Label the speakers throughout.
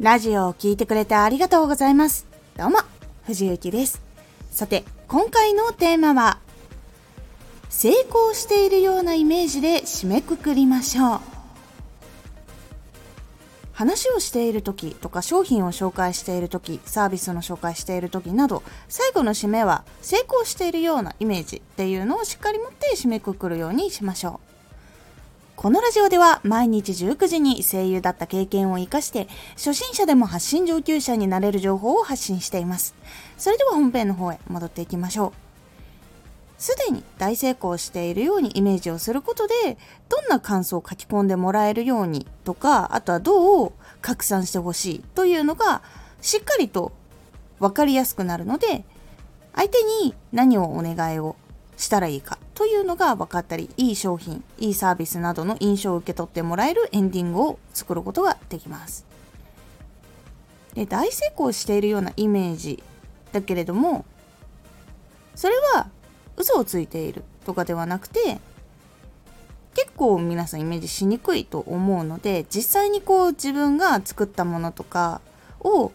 Speaker 1: ラジオを聴いてくれてありがとうございます。どうも、藤幸です。さて、今回のテーマは、成功しているようなイメージで締めくくりましょう。話をしている時とか商品を紹介している時サービスの紹介している時など最後の締めは成功しているようなイメージっていうのをしっかり持って締めくくるようにしましょうこのラジオでは毎日19時に声優だった経験を活かして初心者でも発信上級者になれる情報を発信しています。それでは本編の方へ戻っていきましょう。すでに大成功しているようにイメージをすることでどんな感想を書き込んでもらえるようにとかあとはどう拡散してほしいというのがしっかりと分かりやすくなるので相手に何をお願いをしたらいいかというのが分かったりいい商品いいサービスなどの印象を受け取ってもらえるエンディングを作ることができます。で大成功しているようなイメージだけれどもそれは嘘をついているとかではなくて結構皆さんイメージしにくいと思うので実際にこう自分が作ったものとかを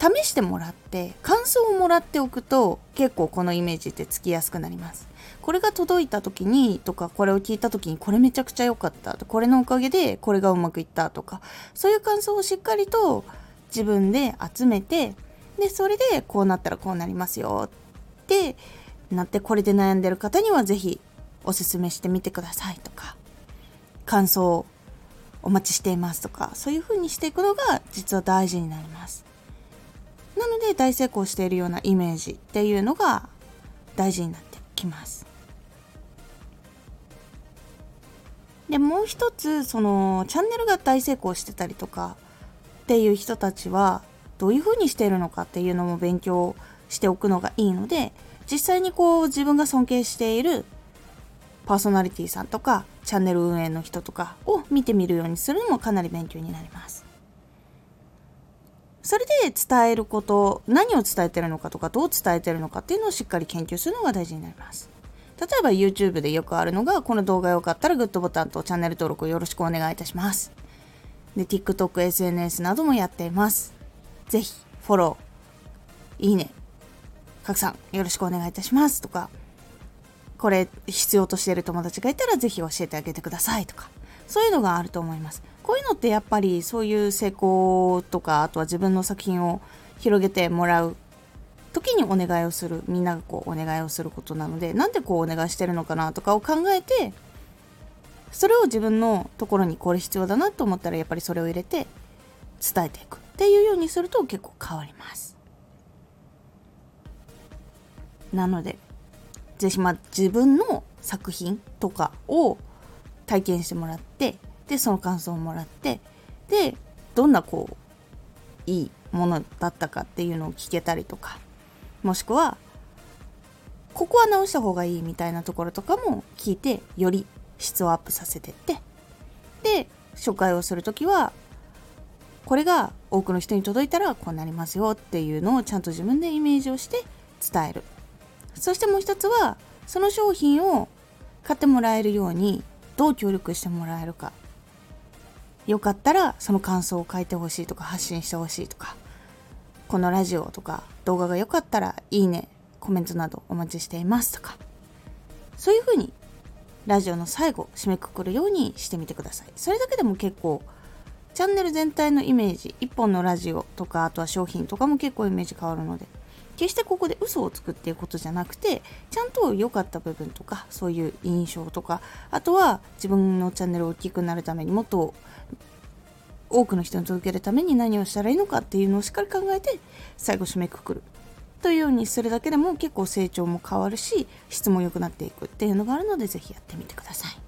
Speaker 1: 試してもらって感想をもらっておくと結構このイメージってつきやすくなります。これが届いた時にとかこれを聞いた時にこれめちゃくちゃ良かった。これのおかげでこれがうまくいったとかそういう感想をしっかりと自分で集めてでそれでこうなったらこうなりますよってなってこれで悩んでる方には是非おすすめしてみてくださいとか感想お待ちしていますとかそういう風にしていくのが実は大事になります。なので大成功しているようなイメージっていうのが大事になってきますでもう一つそのチャンネルが大成功してたりとかっていう人たちはどういうふうにしているのかっていうのも勉強しておくのがいいので実際にこう自分が尊敬しているパーソナリティさんとかチャンネル運営の人とかを見てみるようにするのもかなり勉強になります。それで伝えること何を伝えてるのかとかどう伝えてるのかっていうのをしっかり研究するのが大事になります。例えば YouTube でよくあるのが、この動画良かったらグッドボタンとチャンネル登録よろしくお願いいたします。で、TikTok、SNS などもやっています。ぜひ、フォロー、いいね、拡散よろしくお願いいたしますとか、これ必要としている友達がいたらぜひ教えてあげてくださいとか、そういうのがあると思います。こういうのってやっぱりそういう成功とか、あとは自分の作品を広げてもらう時にお願いをするみんながこうお願いをすることなのでなんでこうお願いしてるのかなとかを考えてそれを自分のところにこれ必要だなと思ったらやっぱりそれを入れて伝えていくっていうようにすると結構変わりますなのでぜひまあ自分の作品とかを体験してもらってでその感想をもらってでどんなこういいものだったかっていうのを聞けたりとかもしくはここは直した方がいいみたいなところとかも聞いてより質をアップさせてってで紹介をする時はこれが多くの人に届いたらこうなりますよっていうのをちゃんと自分でイメージをして伝える。そしてもう一つはその商品を買ってもらえるようにどう協力してもらえるかよかったらその感想を書いてほしいとか発信してほしいとかこのラジオとか動画が良かったらいいね、コメントなどお待ちしていますとか、そういう風にラジオの最後締めくくるようにしてみてください。それだけでも結構チャンネル全体のイメージ、1本のラジオとか、あとは商品とかも結構イメージ変わるので、決してここで嘘をつくっていうことじゃなくて、ちゃんと良かった部分とか、そういう印象とか、あとは自分のチャンネルを大きくなるためにもっと多くの人に届けるために何をしたらいいのかっていうのをしっかり考えて最後締めくくる。というようにするだけでも結構成長も変わるし質も良くなっていくっていうのがあるのでぜひやってみてください。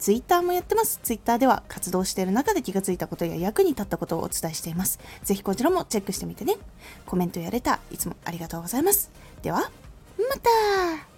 Speaker 1: ツイッターもやってます。ツイッターでは活動している中で気がついたことや役に立ったことをお伝えしています。ぜひこちらもチェックしてみてね。コメントやれた、いつもありがとうございます。では、また